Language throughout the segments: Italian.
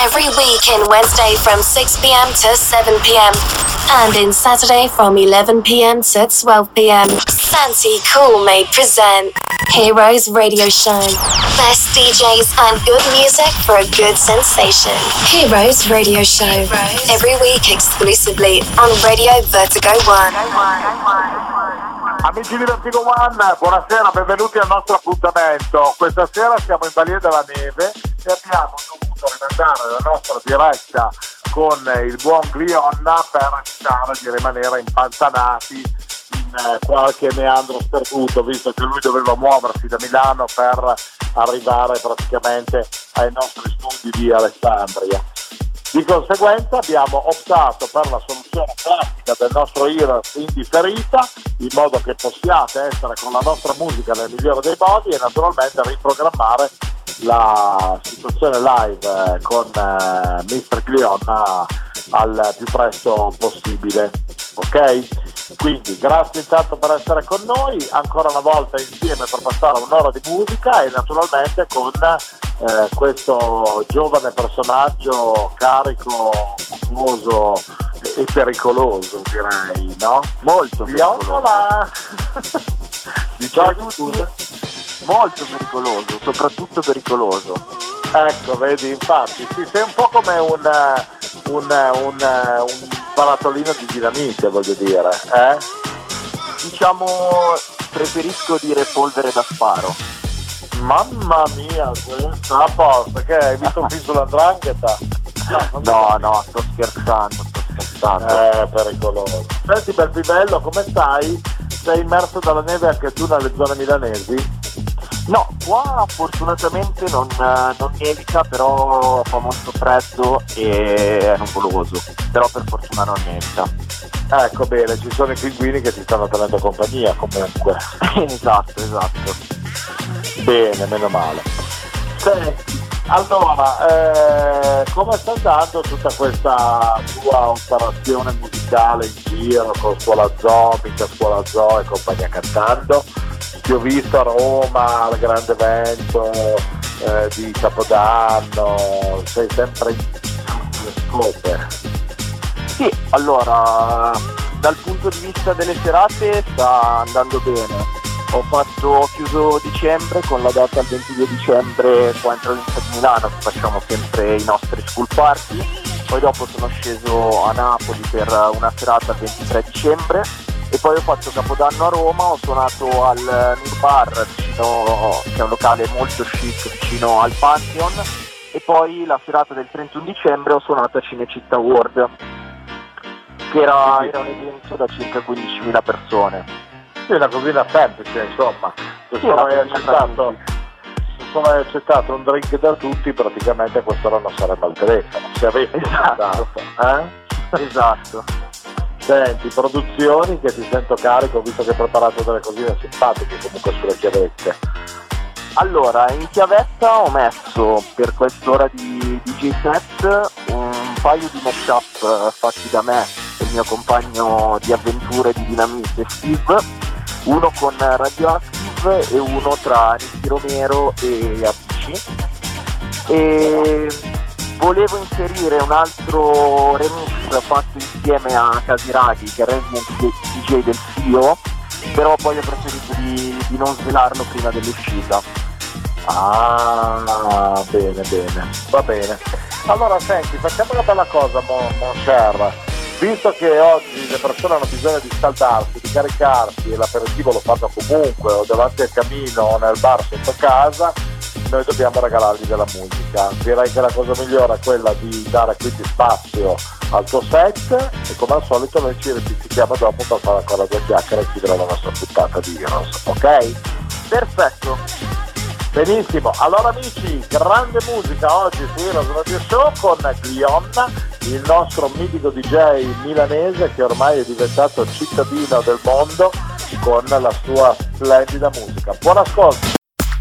Every week in Wednesday from 6 pm to 7 pm. And in Saturday from 11 pm to 12 pm. Santi Cool may present Heroes Radio Show. Best DJs and good music for a good sensation. Heroes Radio Show. Every week exclusively on Radio Vertigo One. Amici di Vertigo One, buonasera, benvenuti al nostro appuntamento. Questa sera siamo in Balia della Neve e abbiamo rimandare la nostra diretta con il buon Glionna per evitare di rimanere impantanati in eh, qualche meandro sperduto, visto che lui doveva muoversi da Milano per arrivare praticamente ai nostri studi di Alessandria. Di conseguenza abbiamo optato per la soluzione classica del nostro Heroes in differita, in modo che possiate essere con la nostra musica nel migliore dei modi e naturalmente riprogrammare la situazione live eh, con eh, Mr. Glionna al più presto possibile. Ok? Quindi grazie intanto per essere con noi, ancora una volta insieme per passare un'ora di musica e naturalmente con eh, questo giovane personaggio carico, famoso e pericoloso direi, no? Molto Viola! Diciamo scusa. Molto pericoloso, soprattutto pericoloso. Ecco, vedi, infatti, sì, sei un po' come un, un, un, un barattolino di dinamite, voglio dire, eh? Diciamo, preferisco dire polvere da sparo. Mamma mia, questa a posto, che hai visto un film sull'andrangheta? No, no, sto scherzando, sto scherzando. Eh, pericoloso. Senti, bel pivello, come stai? Sei immerso dalla neve anche tu nelle zone milanesi? No, qua fortunatamente non, non nevica, però fa molto freddo e è nuvoloso. Però per fortuna non nevica. Ecco bene, ci sono i pinguini che ti stanno tenendo compagnia comunque. esatto, esatto. Bene, meno male. Senti, allora, eh, come sta andando tutta questa tua operazione musicale in giro con Scuola Zoomica, Scuola Zoo e compagnia cantando? Ti ho visto a Roma al grande evento eh, di Capodanno, sei sempre in scope. Sì, allora, dal punto di vista delle serate sta andando bene. Ho fatto, ho chiuso dicembre con la data del 22 dicembre qua in provincia di Milano, facciamo sempre i nostri school party. Poi dopo sono sceso a Napoli per una serata il 23 dicembre e poi ho fatto Capodanno a Roma, ho suonato al Nur Bar, vicino, che è un locale molto chic vicino al Pantheon e poi la serata del 31 dicembre ho suonato a Cinecittà World che era, era un evento da circa 15.000 persone. Sì, una cosina semplice, insomma. Se Sì, una hai accettato, accettato un drink da tutti, praticamente quest'ora non sarebbe al telefono. Se avessi Esatto. accettato, eh? Esatto. Senti, produzioni che ti sento carico, visto che hai preparato delle cosine simpatiche comunque sulle chiavette. Allora, in chiavetta ho messo per quest'ora di DJ set un paio di mashup eh, fatti da me e il mio compagno di avventure di Dinamite Steve, uno con Radioactive e uno tra Nicky Romero e Avicii. E volevo inserire un altro remix fatto insieme a Casiraghi, che è il DJ del FIO, però poi ho preferito di, di non svelarlo prima dell'uscita. Ah, bene, bene, va bene. Allora senti, facciamo una bella cosa, mon cher. Visto che oggi le persone hanno bisogno di scaldarsi, di caricarsi e l'aperitivo lo fanno comunque o davanti al camino o nel bar sotto casa, noi dobbiamo regalargli della musica. Direi che la cosa migliore è quella di dare quindi spazio al tuo set e come al solito noi ci ripetiamo dopo per fare ancora due chiacchiere e chiudere la nostra puntata di Heroes, ok? Perfetto! Benissimo, allora amici, grande musica oggi su Heroes Radio Show con Glionna, il nostro mitico DJ milanese che ormai è diventato cittadino del mondo con la sua splendida musica. Buon ascolto!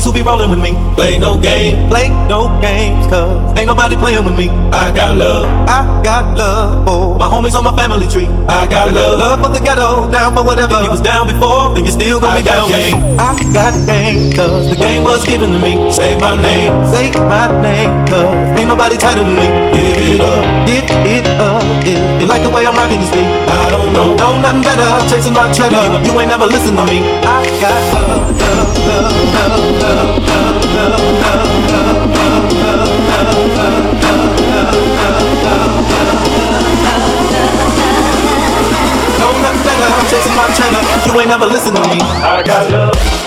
Playing with me. Play no games. Play no games, cuz ain't nobody playin' with me. I got love. I got love for my homies on my family tree. I got love. Love for the ghetto, down for whatever. If you was down before, then you still gonna be down. Game. I got game, cause the game was given to me. Say my name, say my name, cause ain't nobody tighter than me. Give it up, give it up like the way I'm rocking this thing, I don't know, know nothing better. Chasing my cheddar, you ain't never listen to me. I got love, love, love, love, love, love, love, love, love, love, love, love, Chasing my cheddar, you ain't never listen to me. I got love.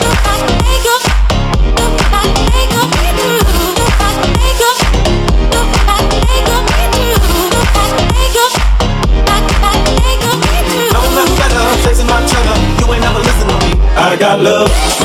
I got love.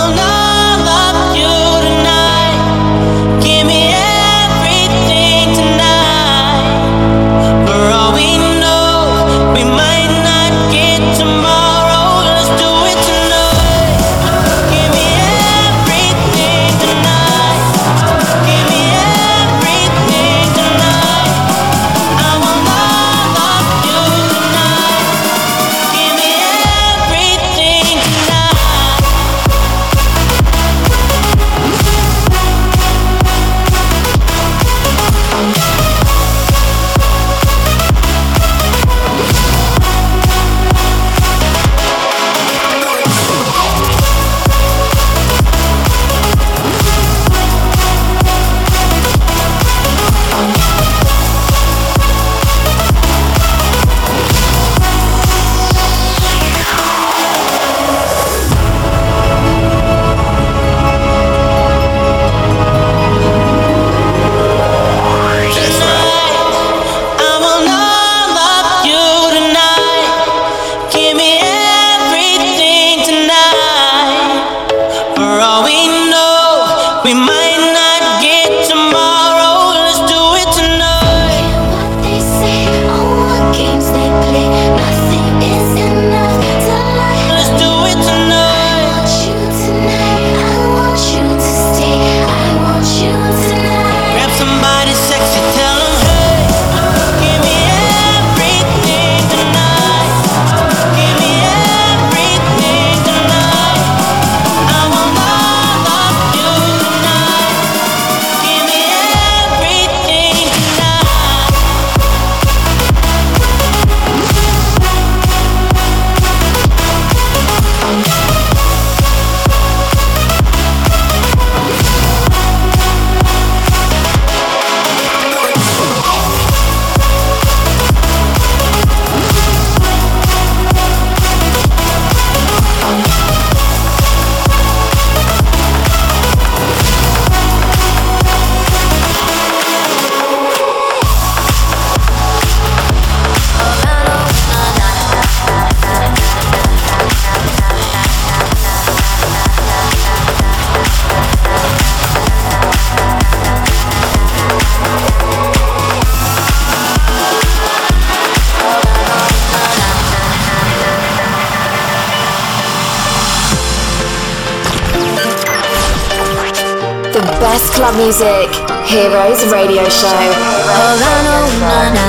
music, Heroes Radio Show. Havana, ooh, na, na.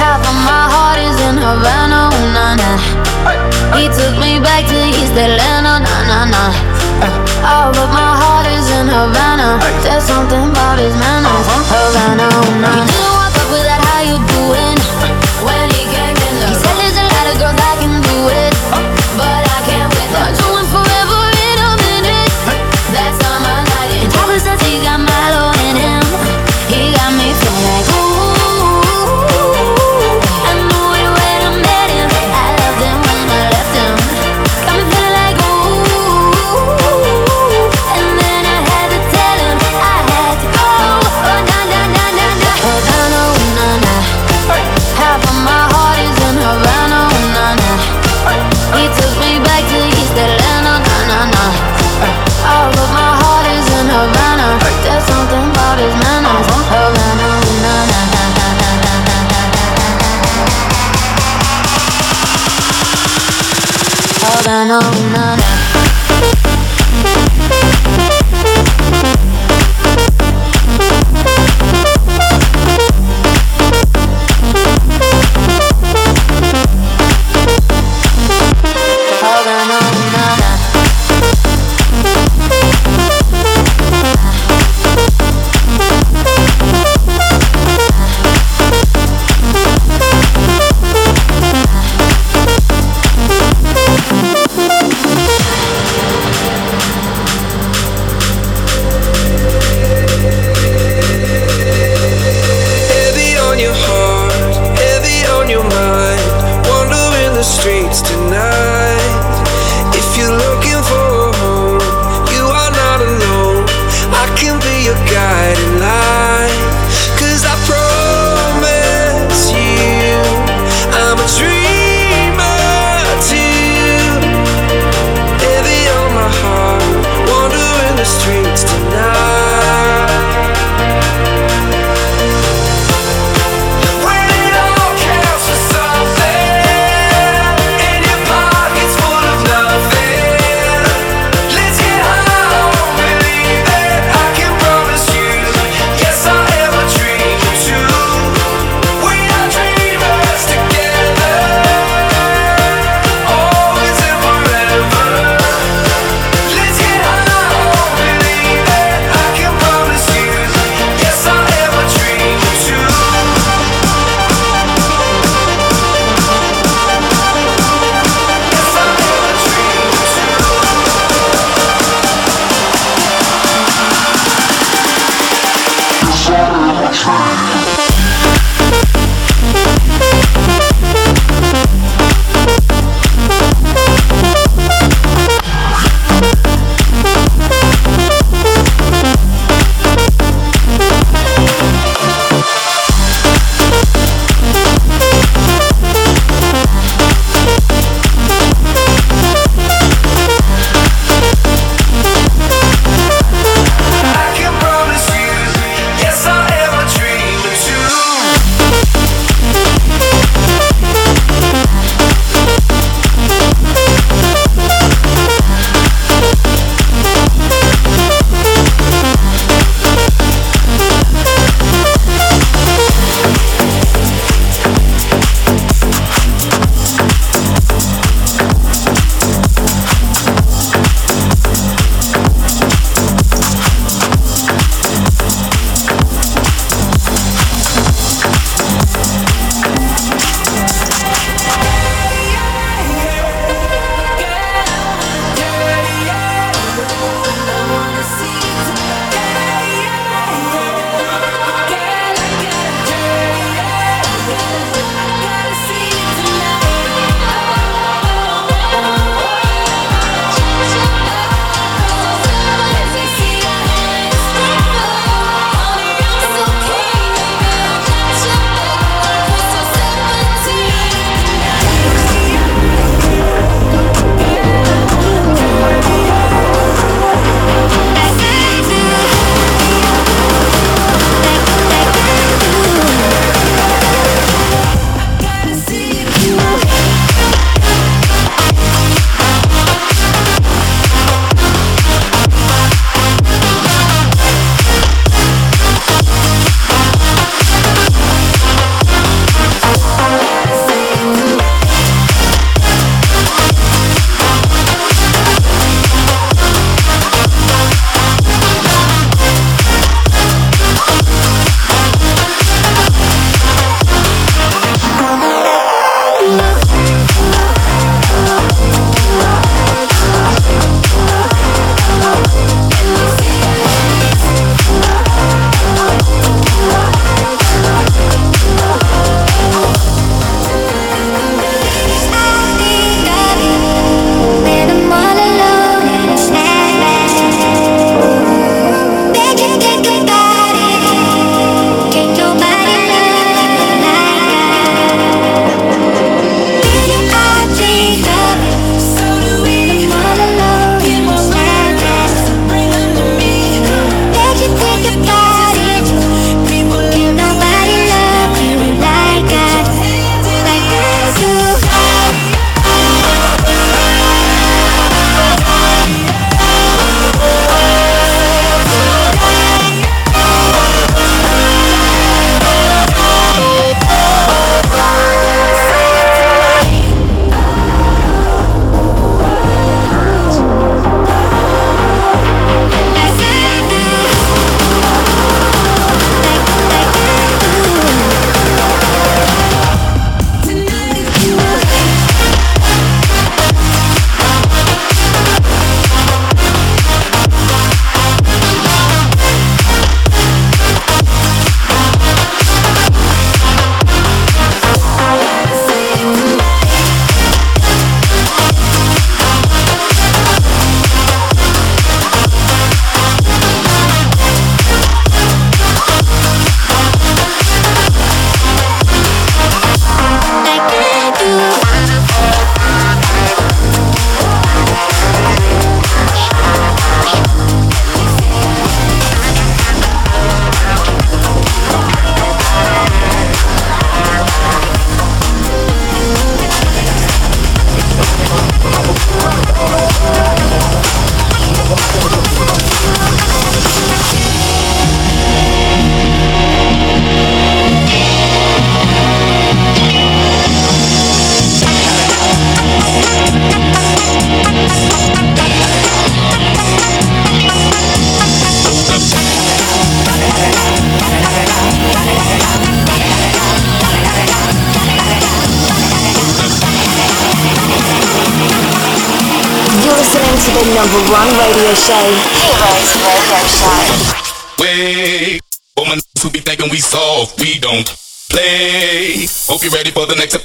Half of my heart is in Havana, ooh, na, na. He took me back to East Atlanta, na, na, na. Oh, but my heart is in Havana. There's something about his man.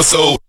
episode.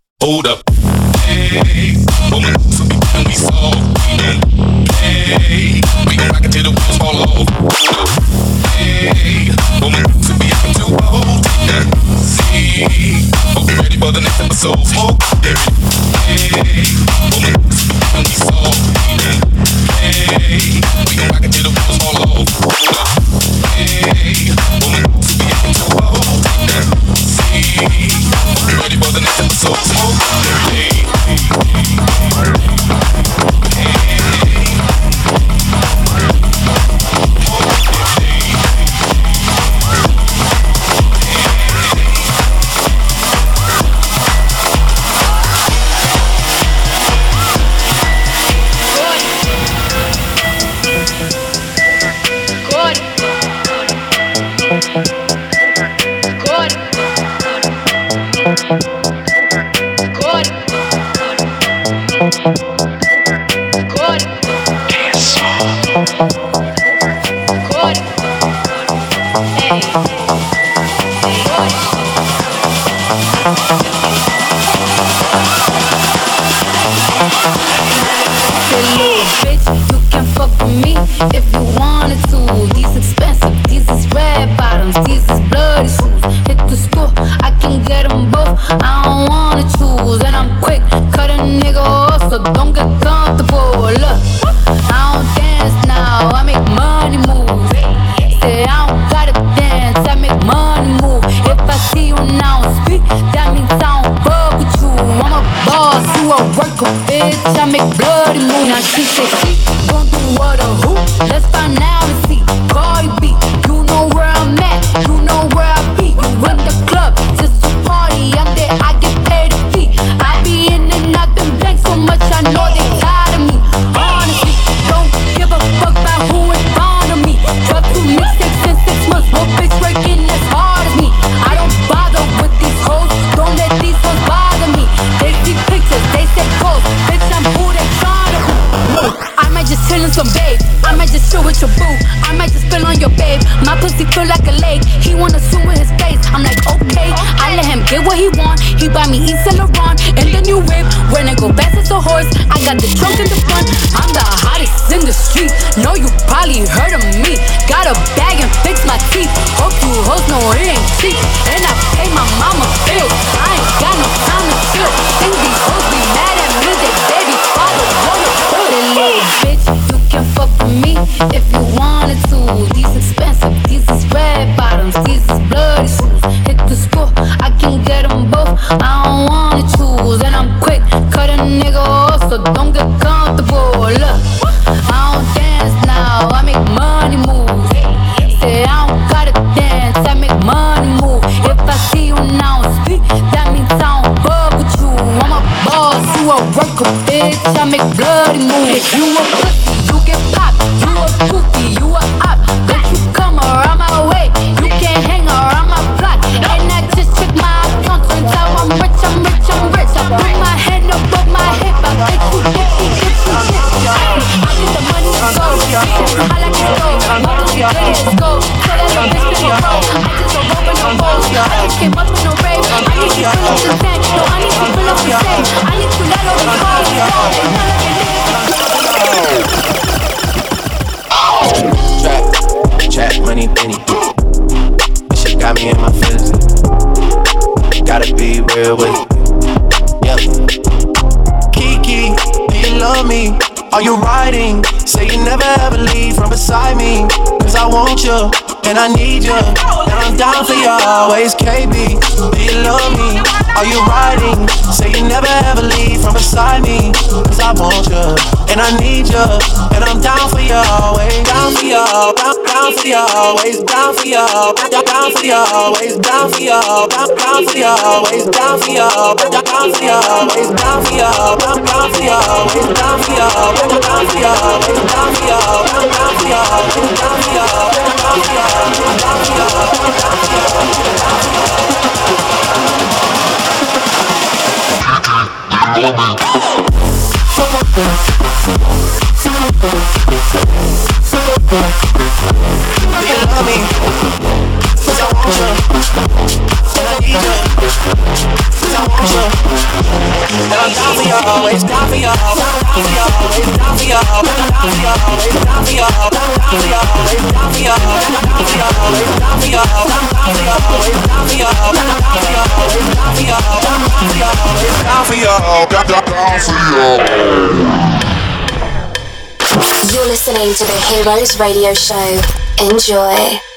the trunk in the front. I'm the hottest in the street. Know you probably heard of me. Got a bag and fix my teeth. Hope you hoes know it ain't cheap. And I pay my mama bills. you were you, and I need you. And I'm down for you always, KB. Do you love me? Are you riding? Say you never ever leave from beside me. Cause I want you, and I need you. And I'm down for you always, down for you, down, down for you always, down for you, down, down for you always, down for you, down, down for you always, down for you, down, down for you always, down for you, down, down for you always, down for you, down, down for you always, down for you, down, down for you always, down for you. Cause I want you, and I need you You're listening to the Heroes Radio Show. Enjoy.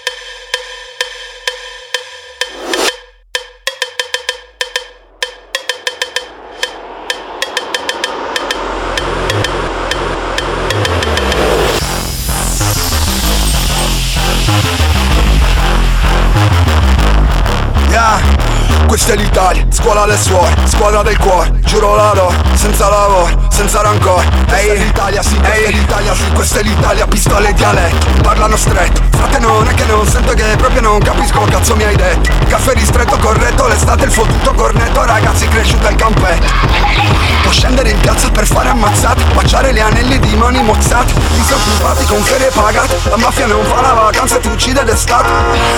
Questa è l'Italia, scuola alle suore, squadra del cuore Giuro la do, senza lavoro, senza rancore Ehi, hey, l'Italia, sì, ehi, hey, l'Italia, sì, questa è l'Italia, pistole e dialetto Parlano stretto, frate non è che non sento che proprio non capisco cazzo mi hai detto. Caffè ristretto, corretto, l'estate il fottuto cornetto Ragazzi cresciuto il campetto. Può scendere in piazza per fare ammazzate Baciare le anelli di mani mozzate Mi sono occupati con ferie pagate? La mafia non fa la vacanza e ti uccide d'estate.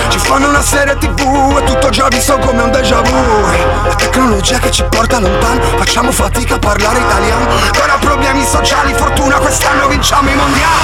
Ci fanno una serie tv e tutto già visto come un déjà vu La tecnologia che ci porta lontano Facciamo fatica a parlare italiano. Ora problemi sociali, fortuna quest'anno vinciamo i mondiali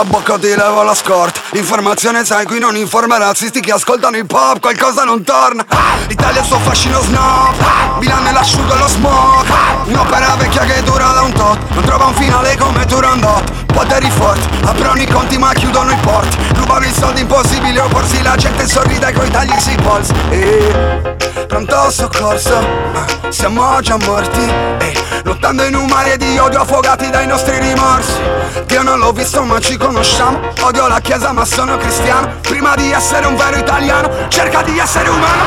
la bocca ti levo la scorta. Informazione sai qui non informa razzisti che ascoltano hip hop Qualcosa non torna. L'Italia il suo fascino snob Milano è l'asciugo e lo smoke Un'opera vecchia che dura da un tot Non trova un finale come Turandot. Poteri forti, aprono i conti ma chiudono i porti. Rubano i soldi impossibile opporsi La gente sorride coi tagli sui polsi. E... Pronto soccorso, siamo già morti. E... Lottando in un mare di odio affogati dai nostri rimorsi. Io non l'ho visto ma ci conosciamo. Odio la chiesa ma sono cristiano. Prima di essere un vero italiano Cerca di essere umano.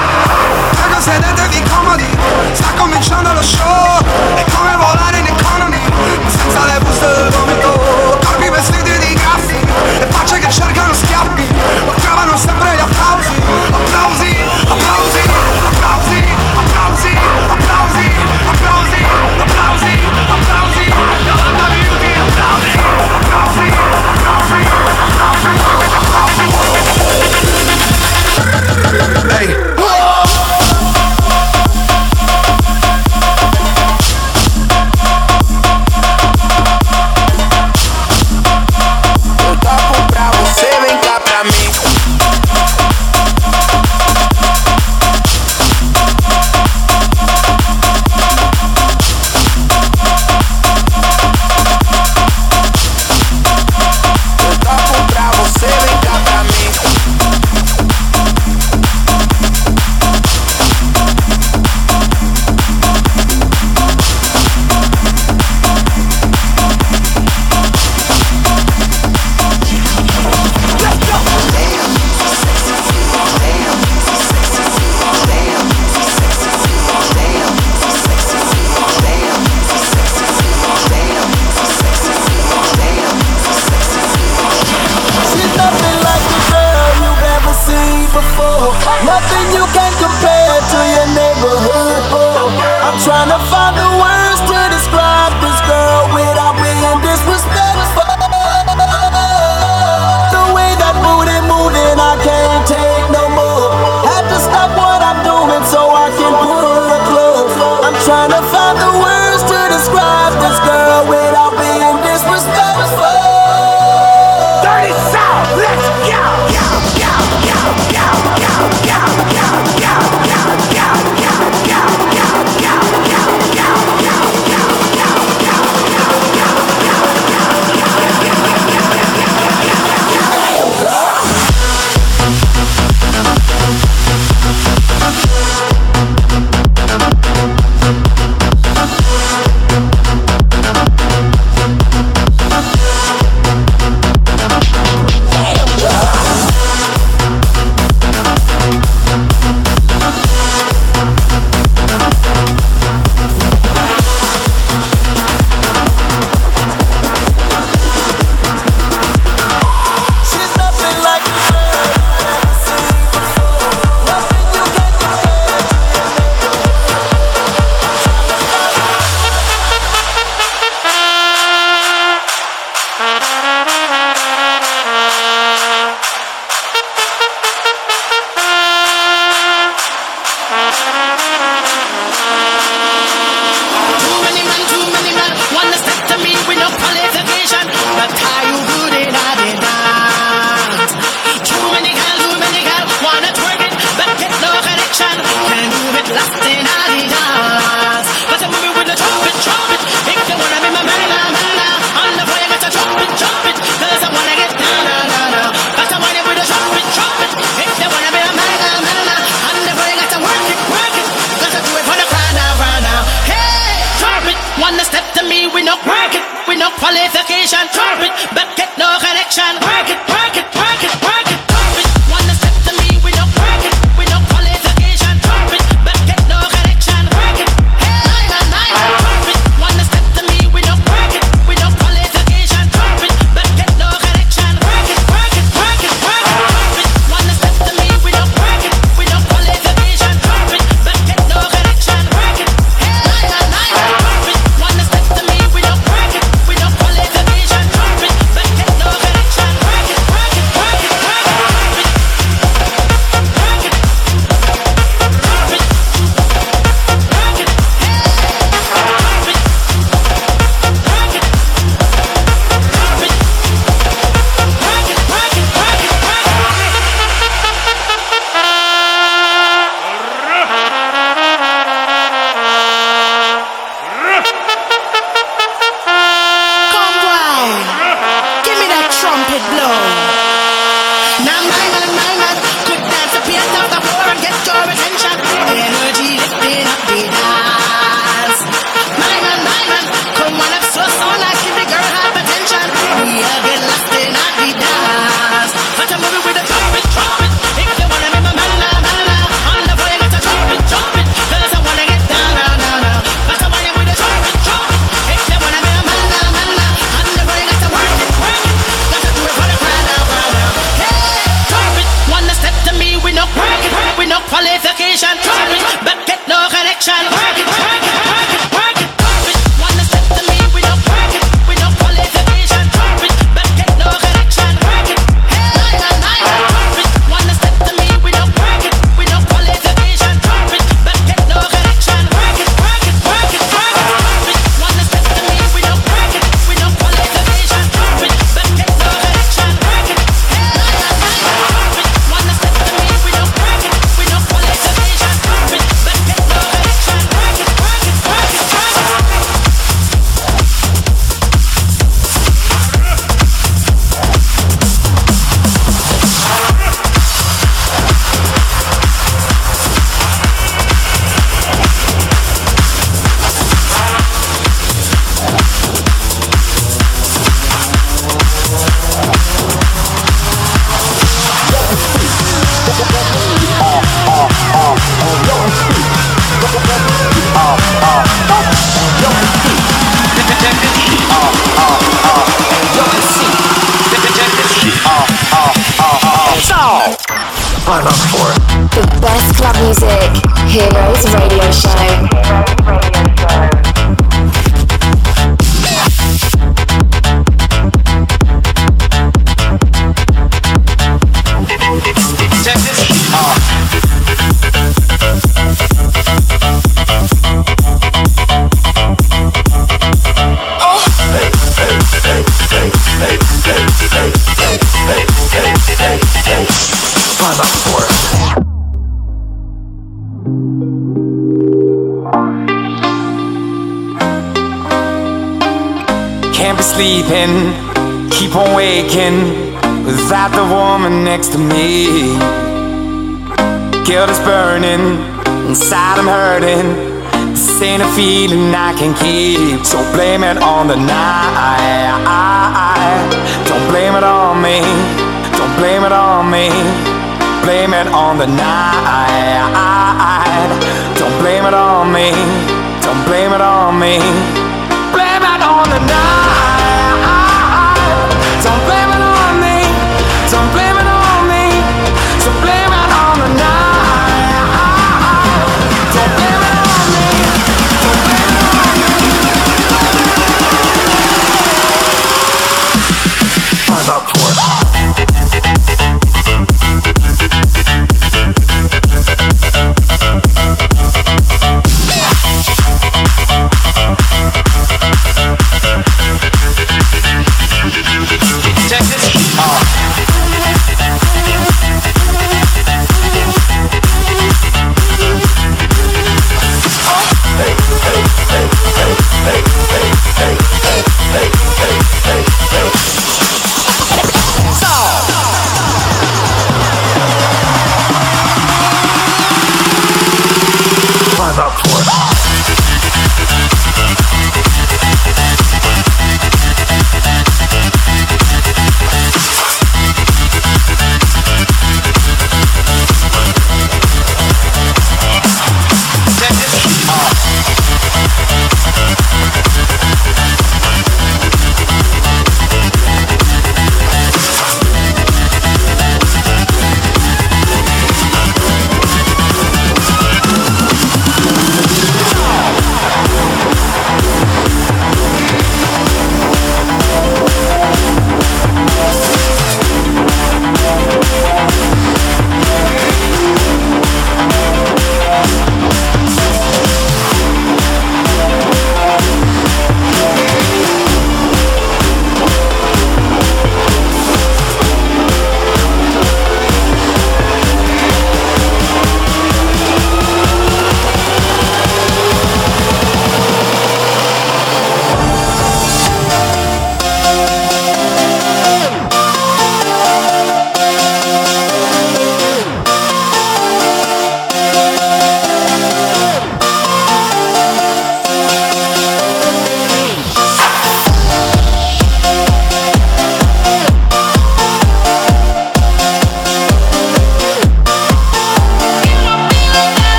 Prego sedetevi comodi. Sta cominciando lo show. È come volare in economy Ma senza le buste del vomito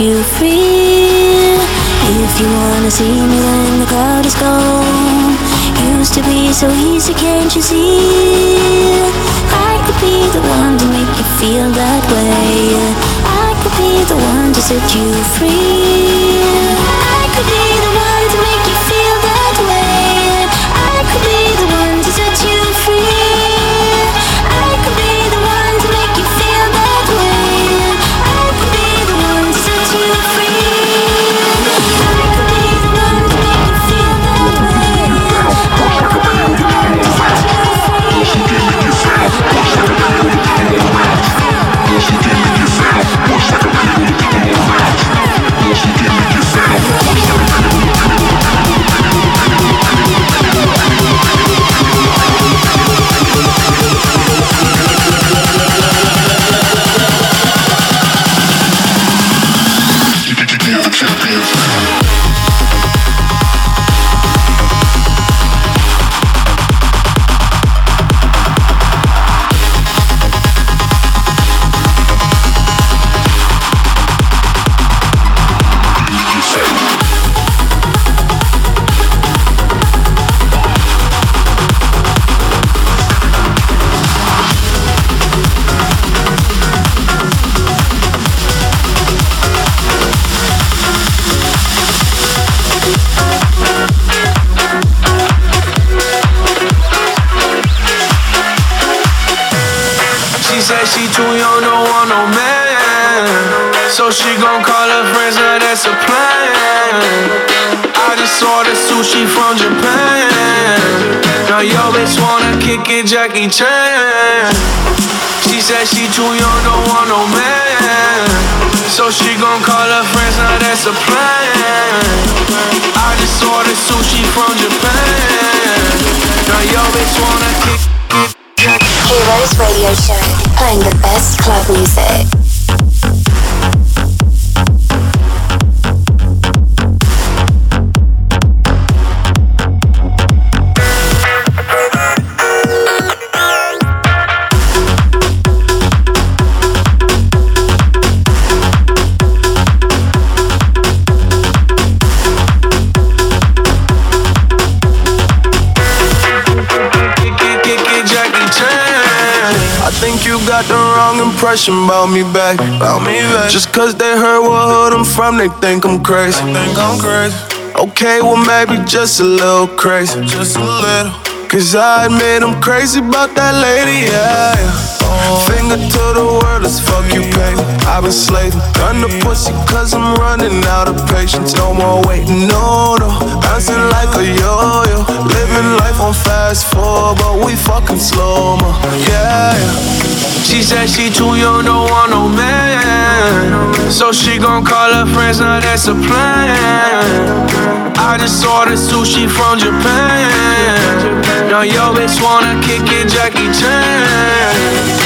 you free. If you wanna see me when the crowd is gone. Used to be so easy, can't you see? Think you got the wrong impression about me back. About me back. Just cause they heard what hood I'm from, they think I'm crazy. Think I'm crazy. Okay, well maybe just a little crazy. Just a little. Cause I admit I'm crazy about that lady, yeah. Finger to the world, as fuck you pay. I've been slaving, done the pussy cause I'm running out of patience. No more waiting, no, no. Bouncing like a yo-yo. Living life on fast forward, but we fucking slow mo, yeah. She said she too young, don't want no man. So she gon' call her friends, now that's a plan. I just ordered sushi from Japan. Now yo bitch wanna kick it, Jackie Chan.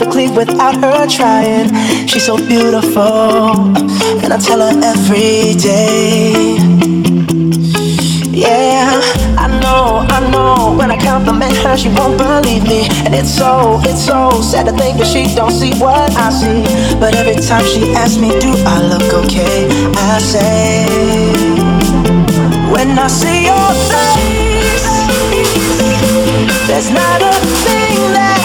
perfectly without her trying. She's so beautiful, and I tell her every day. Yeah, I know, I know. When I compliment her, she won't believe me. And it's so, it's so sad to think that she don't see what I see. But every time she asks me, do I look okay? I say, when I see your face, there's not a thing that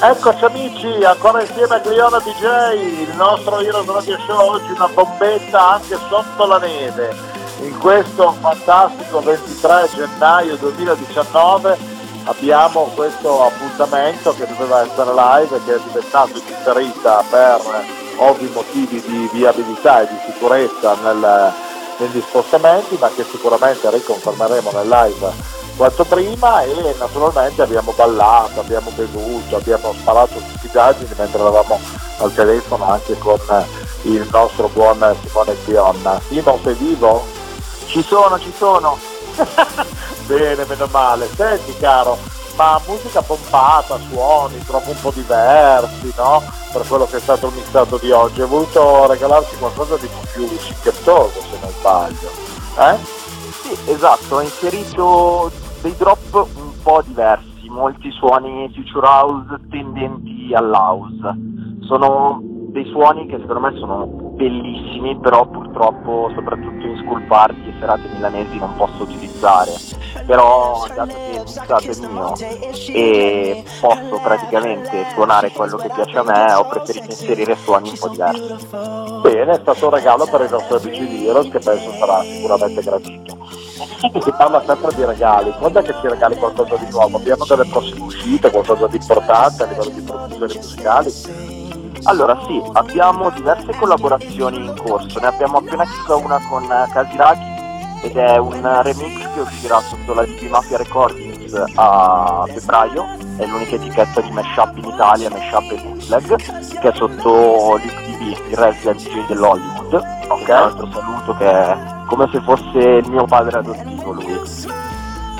amici, ancora insieme a Gliona DJ, il nostro Heroes Radio Show, oggi una bombetta anche sotto la neve. In questo fantastico 23 gennaio 2019 abbiamo questo appuntamento che doveva essere live che è diventato differita per ovvi motivi di viabilità e di sicurezza nel- negli spostamenti, ma che sicuramente riconfermeremo nel live quanto prima e naturalmente abbiamo ballato, abbiamo bevuto, abbiamo sparato stupidaggini mentre eravamo al telefono anche con il nostro buon Simone Chionna. Simo, sei vivo? Ci sono, ci sono. Bene, meno male. Senti caro, ma musica pompata, suoni, troppo un po' diversi, no? Per quello che è stato il mixato di oggi. Hai voluto regalarci qualcosa di più cicchettoso, se non sbaglio. Eh? Sì, esatto, ho inserito dei drop un po' diversi, molti suoni future house tendenti all'house. Sono dei suoni che secondo me sono bellissimi, però purtroppo soprattutto in school party e serate milanesi non posso utilizzare. Però dato che il mixato è mio e posso praticamente suonare quello che piace a me, ho preferito inserire suoni un po' diversi. Bene, è stato un regalo per i nostri amici di Heroes che penso sarà sicuramente gradito. Si parla sempre di regali, quando è che ci regali qualcosa di nuovo? Abbiamo delle prossime uscite, qualcosa di importante a livello di produzioni musicali? Allora sì, abbiamo diverse collaborazioni in corso, ne abbiamo appena chiusa una con eh, Casiraghi ed è un remix che uscirà sotto la DB Mafia Recordings a febbraio, è l'unica etichetta di mashup in Italia, mashup e bootleg, che è sotto l'UKDB, il resident DJ dell'Hollywood, ok? Tra l'altro saluto che è come se fosse il mio padre adottivo lui.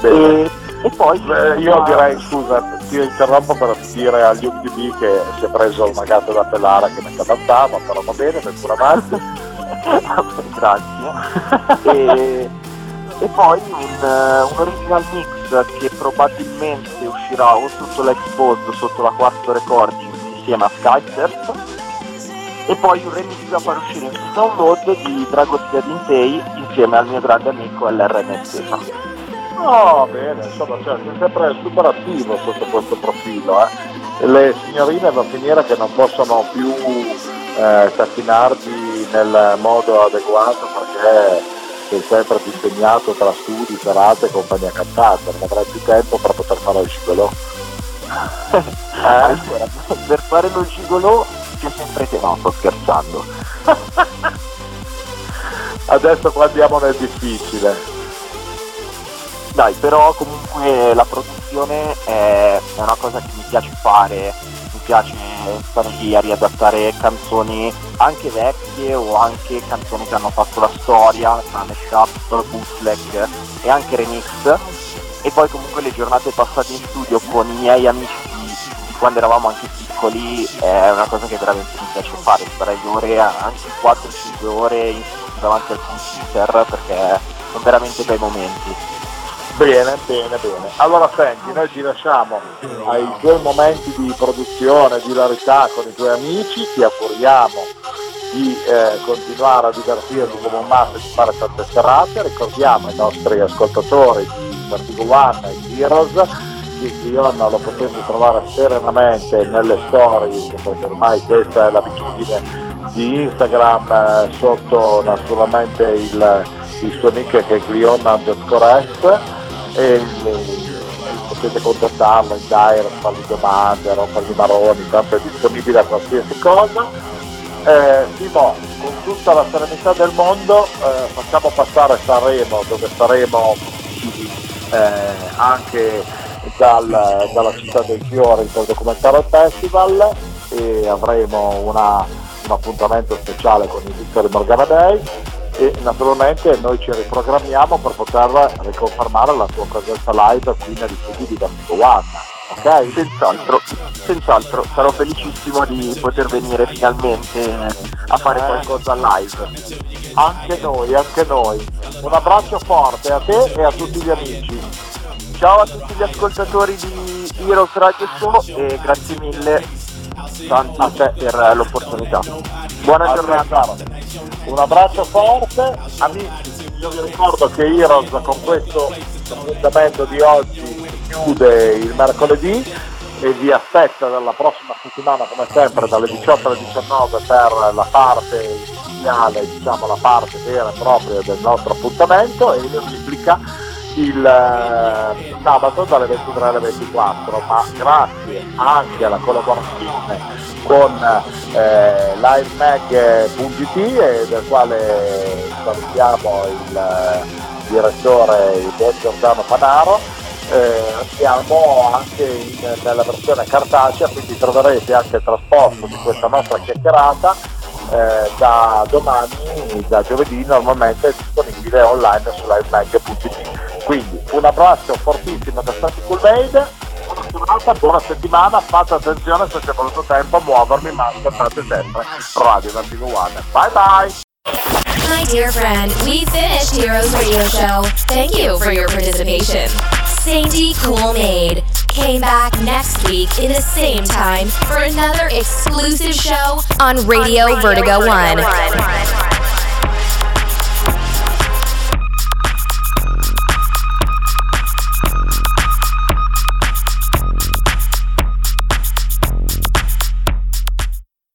E, e poi Eh, io direi, scusa, ti interrompo per dire agli UTV che si è preso una gatta da pelare che mette avanzava, però va bene, per pure avanti. Grazie. e, e poi un, eh, un original mix che probabilmente uscirà o sotto l'Exposed o sotto la Quarto Recording insieme a Skysurf e poi un remix da far uscire in download di Dragon Dintei insieme al mio grande amico LRM Stefano. No, bene, insomma, cioè, sei sempre super attivo sotto questo profilo. Eh. Le signorine va a finire che non possono più eh, tacchinarti nel modo adeguato perché sei sempre più impegnato tra studi, serate e compagnia cantante, non avrai più tempo per poter fare il gigolò. Allora, per fare lo gigolò c'è sempre te, no, sto scherzando. Adesso qua andiamo nel difficile. Dai, però comunque la produzione è, una cosa che mi piace fare, mi piace stare lì a riadattare canzoni anche vecchie o anche canzoni che hanno fatto la storia, tra mashup, bootleg e anche remix. E poi comunque le giornate passate in studio con i miei amici di, quando eravamo anche piccoli è una cosa che veramente mi piace fare, stare ore, anche 4-5 ore davanti al computer perché sono veramente bei momenti. Bene, bene, bene. Allora senti, noi ci lasciamo ai tuoi momenti di produzione, di hilarità con i tuoi amici, ti auguriamo di eh, continuare a divertirti come un matto e di fare tante serate, ricordiamo ai nostri ascoltatori di Vertigo One e Heroes che Glionna lo potete trovare serenamente nelle stories perché ormai questa è l'abitudine di Instagram eh, sotto naturalmente il, il suo nick che è glionna underscore e potete contattarlo in direct, fargli domande, rompergli i maroni, sempre disponibile a qualsiasi cosa. Eh, Simo, con tutta la serenità del mondo eh, facciamo passare Sanremo dove saremo eh, anche dal- dalla città dei fiori per documentare il festival e avremo una- un appuntamento speciale con i Victory Morgana Day e naturalmente noi ci riprogrammiamo per poter riconfermare la tua presenza live qui negli studi di Vertigo One. Ok? Senz'altro, senz'altro, sarò felicissimo di poter venire finalmente a fare qualcosa live. Anche noi, anche noi. Un abbraccio forte a te e a tutti gli amici. Ciao a tutti gli ascoltatori di Heroes Radio Show e grazie mille a te per l'opportunità. Buona giornata. Un abbraccio forte, amici. Io vi ricordo che Heroes con questo appuntamento di oggi chiude il mercoledì e vi aspetta dalla prossima settimana come sempre dalle 18 alle 19 per la parte iniziale, diciamo la parte vera e propria del nostro appuntamento e lo replica il eh, sabato dalle 23 alle 24, ma grazie anche alla collaborazione con eh, livemag.it e del quale salutiamo il eh, direttore Giordano Panaro. Eh, siamo anche in- nella versione cartacea quindi troverete anche il trasporto di questa nostra chiacchierata eh, da domani, da giovedì normalmente è disponibile online su livemag.it quindi un abbraccio fortissimo da Stati Made buona settimana fate attenzione se c'è voluto tempo a muovermi ma ascoltate sempre Radio Vertigo One bye bye My dear friend, we finished Heroes Radio Show. Thank you for your participation. Sainty Cool Maid came back next week in the same time for another exclusive show on Radio, Vertigo, One.